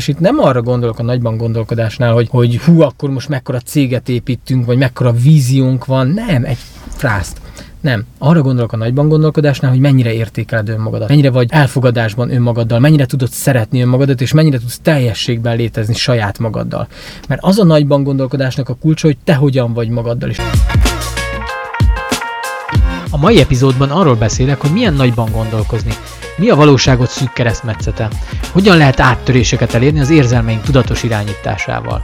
És itt nem arra gondolok a nagyban gondolkodásnál, hogy, hogy hú, akkor most mekkora céget építünk, vagy mekkora víziónk van. Nem, egy frászt. Nem. Arra gondolok a nagyban gondolkodásnál, hogy mennyire értékeled önmagadat, mennyire vagy elfogadásban önmagaddal, mennyire tudod szeretni önmagadat, és mennyire tudsz teljességben létezni saját magaddal. Mert az a nagyban gondolkodásnak a kulcsa, hogy te hogyan vagy magaddal is. A mai epizódban arról beszélek, hogy milyen nagyban gondolkozni, mi a valóságot szűk keresztmetszete, hogyan lehet áttöréseket elérni az érzelmeink tudatos irányításával.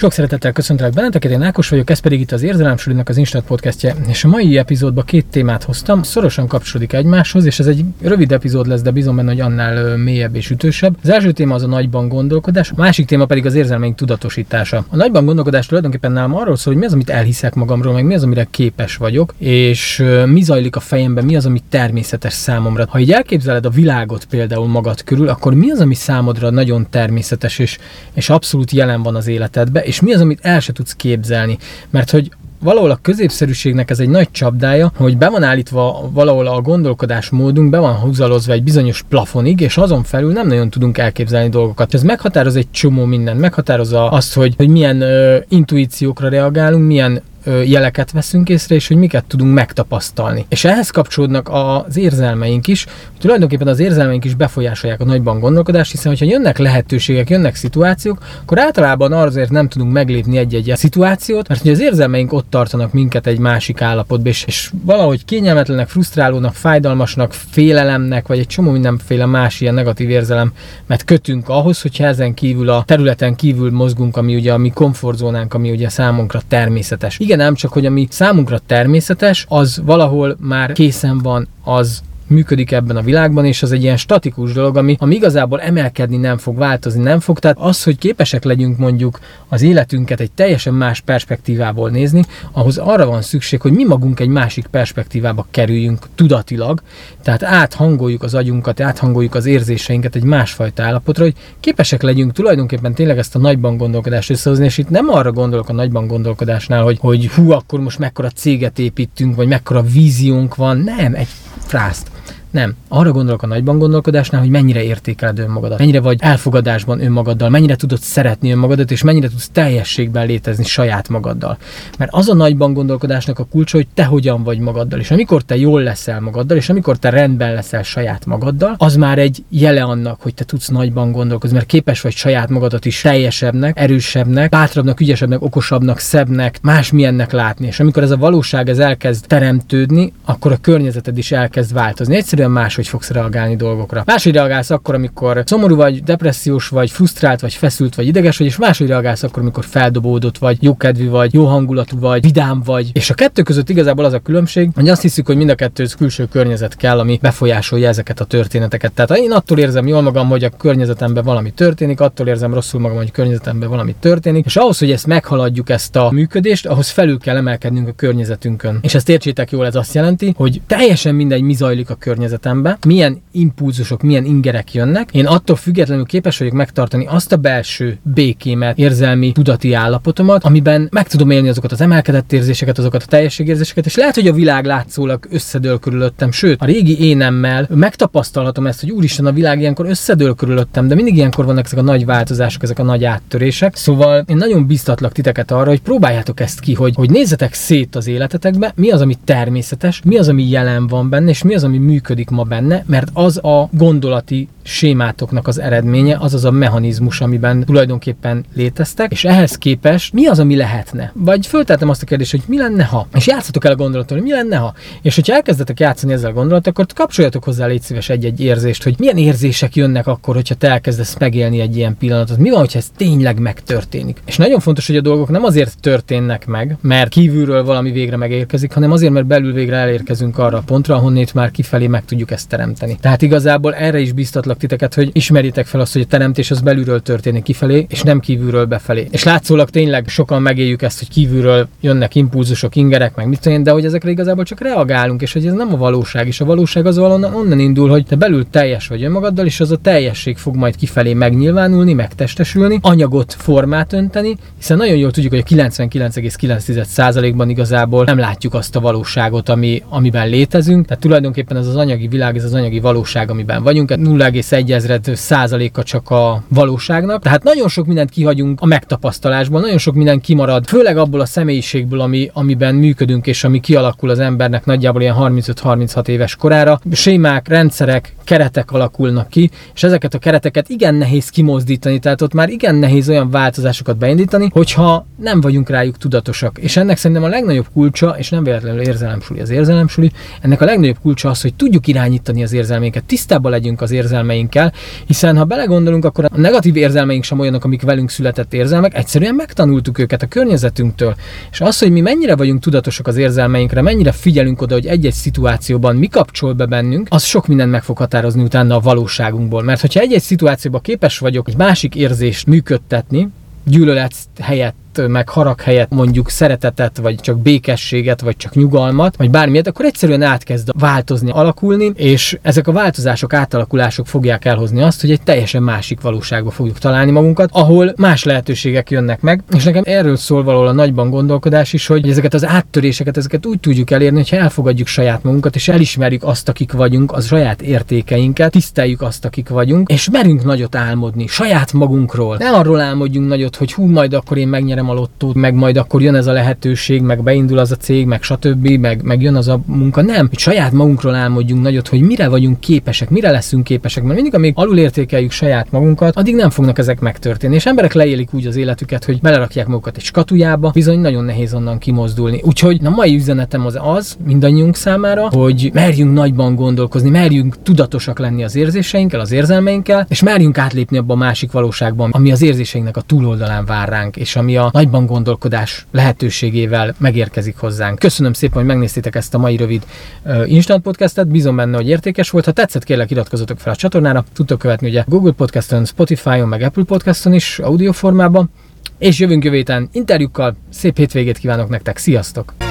Sok szeretettel köszöntelek benneteket, én Ákos vagyok, ez pedig itt az Érzelemsúlinak az Instant podcastje, és a mai epizódban két témát hoztam, szorosan kapcsolódik egymáshoz, és ez egy rövid epizód lesz, de bizony benne, hogy annál mélyebb és ütősebb. Az első téma az a nagyban gondolkodás, a másik téma pedig az érzelmeink tudatosítása. A nagyban gondolkodás tulajdonképpen nálam arról szól, hogy mi az, amit elhiszek magamról, meg mi az, amire képes vagyok, és mi zajlik a fejemben, mi az, ami természetes számomra. Ha így elképzeled a világot például magad körül, akkor mi az, ami számodra nagyon természetes és, és abszolút jelen van az életedben, és mi az, amit el se tudsz képzelni. Mert hogy valahol a középszerűségnek ez egy nagy csapdája, hogy be van állítva valahol a gondolkodásmódunk, be van húzalozva egy bizonyos plafonig, és azon felül nem nagyon tudunk elképzelni dolgokat. Ez meghatároz egy csomó mindent, meghatározza azt, hogy, hogy milyen ö, intuíciókra reagálunk, milyen jeleket veszünk észre, és hogy miket tudunk megtapasztalni. És ehhez kapcsolódnak az érzelmeink is, tulajdonképpen az érzelmeink is befolyásolják a nagyban gondolkodást, hiszen hogyha jönnek lehetőségek, jönnek szituációk, akkor általában azért nem tudunk meglépni egy-egy szituációt, mert hogy az érzelmeink ott tartanak minket egy másik állapotba, és, és valahogy kényelmetlenek, frusztrálónak, fájdalmasnak, félelemnek, vagy egy csomó mindenféle más ilyen negatív érzelem, mert kötünk ahhoz, hogyha ezen kívül a területen kívül mozgunk, ami ugye a mi komfortzónánk, ami ugye számunkra természetes igen, ám csak, hogy ami számunkra természetes, az valahol már készen van, az működik ebben a világban, és az egy ilyen statikus dolog, ami, ami igazából emelkedni nem fog, változni nem fog. Tehát az, hogy képesek legyünk mondjuk az életünket egy teljesen más perspektívából nézni, ahhoz arra van szükség, hogy mi magunk egy másik perspektívába kerüljünk tudatilag, tehát áthangoljuk az agyunkat, áthangoljuk az érzéseinket egy másfajta állapotra, hogy képesek legyünk tulajdonképpen tényleg ezt a nagyban gondolkodást összehozni, és itt nem arra gondolok a nagyban gondolkodásnál, hogy, hogy hú, akkor most mekkora céget építünk, vagy mekkora víziónk van, nem, egy frászt. Nem. Arra gondolok a nagyban gondolkodásnál, hogy mennyire értékeled önmagadat, mennyire vagy elfogadásban önmagaddal, mennyire tudod szeretni önmagadat, és mennyire tudsz teljességben létezni saját magaddal. Mert az a nagyban gondolkodásnak a kulcsa, hogy te hogyan vagy magaddal. És amikor te jól leszel magaddal, és amikor te rendben leszel saját magaddal, az már egy jele annak, hogy te tudsz nagyban gondolkozni, mert képes vagy saját magadat is teljesebbnek, erősebbnek, bátrabbnak, ügyesebbnek, okosabbnak, szebbnek, másmilyennek látni. És amikor ez a valóság ez elkezd teremtődni, akkor a környezeted is elkezd változni. Egyszerűen egyszerűen máshogy fogsz reagálni dolgokra. Máshogy reagálsz akkor, amikor szomorú vagy, depressziós vagy, frusztrált vagy, feszült vagy, ideges vagy, és máshogy reagálsz akkor, amikor feldobódott vagy, jókedvű vagy, jó hangulatú vagy, vidám vagy. És a kettő között igazából az a különbség, hogy azt hiszük, hogy mind a kettő külső környezet kell, ami befolyásolja ezeket a történeteket. Tehát én attól érzem jól magam, hogy a környezetemben valami történik, attól érzem rosszul magam, hogy a környezetemben valami történik, és ahhoz, hogy ezt meghaladjuk ezt a működést, ahhoz felül kell emelkednünk a környezetünkön. És ezt értsétek jól, ez azt jelenti, hogy teljesen mindegy, mi zajlik a környezetben környezetembe, milyen impulzusok, milyen ingerek jönnek, én attól függetlenül képes vagyok megtartani azt a belső békémet, érzelmi, tudati állapotomat, amiben meg tudom élni azokat az emelkedett érzéseket, azokat a teljességérzéseket, és lehet, hogy a világ látszólag összedől körülöttem, sőt, a régi énemmel megtapasztalhatom ezt, hogy úristen, a világ ilyenkor összedől körülöttem, de mindig ilyenkor vannak ezek a nagy változások, ezek a nagy áttörések. Szóval én nagyon biztatlak titeket arra, hogy próbáljátok ezt ki, hogy, hogy nézzetek szét az életetekbe, mi az, ami természetes, mi az, ami jelen van benne, és mi az, ami működik működik ma benne, mert az a gondolati sémátoknak az eredménye, az az a mechanizmus, amiben tulajdonképpen léteztek, és ehhez képest mi az, ami lehetne? Vagy föltettem azt a kérdést, hogy mi lenne, ha? És játszatok el a gondolatot, hogy mi lenne, ha? És hogyha elkezdetek játszani ezzel a gondolat, akkor kapcsoljatok hozzá légy szíves egy-egy érzést, hogy milyen érzések jönnek akkor, hogyha te elkezdesz megélni egy ilyen pillanatot. Mi van, hogyha ez tényleg megtörténik? És nagyon fontos, hogy a dolgok nem azért történnek meg, mert kívülről valami végre megérkezik, hanem azért, mert belül végre elérkezünk arra a pontra, ahonnét már kifelé meg tudjuk ezt teremteni. Tehát igazából erre is biztatlak titeket, hogy ismerjétek fel azt, hogy a teremtés az belülről történik kifelé, és nem kívülről befelé. És látszólag tényleg sokan megéljük ezt, hogy kívülről jönnek impulzusok, ingerek, meg mit tudom de hogy ezekre igazából csak reagálunk, és hogy ez nem a valóság, és a valóság az onnan, onnan indul, hogy te belül teljes vagy önmagaddal, és az a teljesség fog majd kifelé megnyilvánulni, megtestesülni, anyagot, formát önteni, hiszen nagyon jól tudjuk, hogy a 99,9%-ban igazából nem látjuk azt a valóságot, ami, amiben létezünk. Tehát tulajdonképpen ez az anyagi világ, ez az anyagi valóság, amiben vagyunk. 0,1 ezred százaléka csak a valóságnak. Tehát nagyon sok mindent kihagyunk a megtapasztalásban, nagyon sok minden kimarad, főleg abból a személyiségből, ami, amiben működünk, és ami kialakul az embernek nagyjából ilyen 35-36 éves korára. Sémák, rendszerek, keretek alakulnak ki, és ezeket a kereteket igen nehéz kimozdítani, tehát ott már igen nehéz olyan változásokat beindítani, hogyha nem vagyunk rájuk tudatosak. És ennek szerintem a legnagyobb kulcsa, és nem véletlenül érzelemsuli az érzelemsuli, ennek a legnagyobb kulcsa az, hogy tudjuk irányítani az érzelmeinket, tisztában legyünk az érzelmeinkkel, hiszen ha belegondolunk, akkor a negatív érzelmeink sem olyanok, amik velünk született érzelmek, egyszerűen megtanultuk őket a környezetünktől. És az, hogy mi mennyire vagyunk tudatosak az érzelmeinkre, mennyire figyelünk oda, hogy egy-egy szituációban mi kapcsol be bennünk, az sok mindent meg fog határozni utána a valóságunkból. Mert hogyha egy-egy szituációban képes vagyok egy másik érzést működtetni, gyűlölet helyett meg harag helyett mondjuk szeretetet, vagy csak békességet, vagy csak nyugalmat, vagy bármilyet, akkor egyszerűen átkezd változni, alakulni, és ezek a változások, átalakulások fogják elhozni azt, hogy egy teljesen másik valóságba fogjuk találni magunkat, ahol más lehetőségek jönnek meg. És nekem erről szól valahol a nagyban gondolkodás is, hogy ezeket az áttöréseket, ezeket úgy tudjuk elérni, hogyha elfogadjuk saját magunkat, és elismerjük azt, akik vagyunk, az saját értékeinket, tiszteljük azt, akik vagyunk, és merünk nagyot álmodni saját magunkról. Ne arról álmodjunk nagyot, hogy hú, majd akkor én megnyerem a lottót, meg majd akkor jön ez a lehetőség, meg beindul az a cég, meg stb., meg, meg jön az a munka. Nem, hogy saját magunkról álmodjunk nagyot, hogy mire vagyunk képesek, mire leszünk képesek, mert mindig, amíg alulértékeljük saját magunkat, addig nem fognak ezek megtörténni. És emberek leélik úgy az életüket, hogy belerakják magukat egy skatujába, bizony nagyon nehéz onnan kimozdulni. Úgyhogy a mai üzenetem az az mindannyiunk számára, hogy merjünk nagyban gondolkozni, merjünk tudatosak lenni az érzéseinkkel, az érzelmeinkkel, és merjünk átlépni abba a másik valóságban, ami az érzéseinknek a túloldalán vár ránk, és ami a nagyban gondolkodás lehetőségével megérkezik hozzánk. Köszönöm szépen, hogy megnéztétek ezt a mai rövid Instant Podcastet, bízom benne, hogy értékes volt. Ha tetszett, kérlek iratkozzatok fel a csatornára, tudtok követni ugye Google Podcaston, Spotify-on, meg Apple Podcaston is audio formában. És jövünk jövő héten interjúkkal. Szép hétvégét kívánok nektek, sziasztok!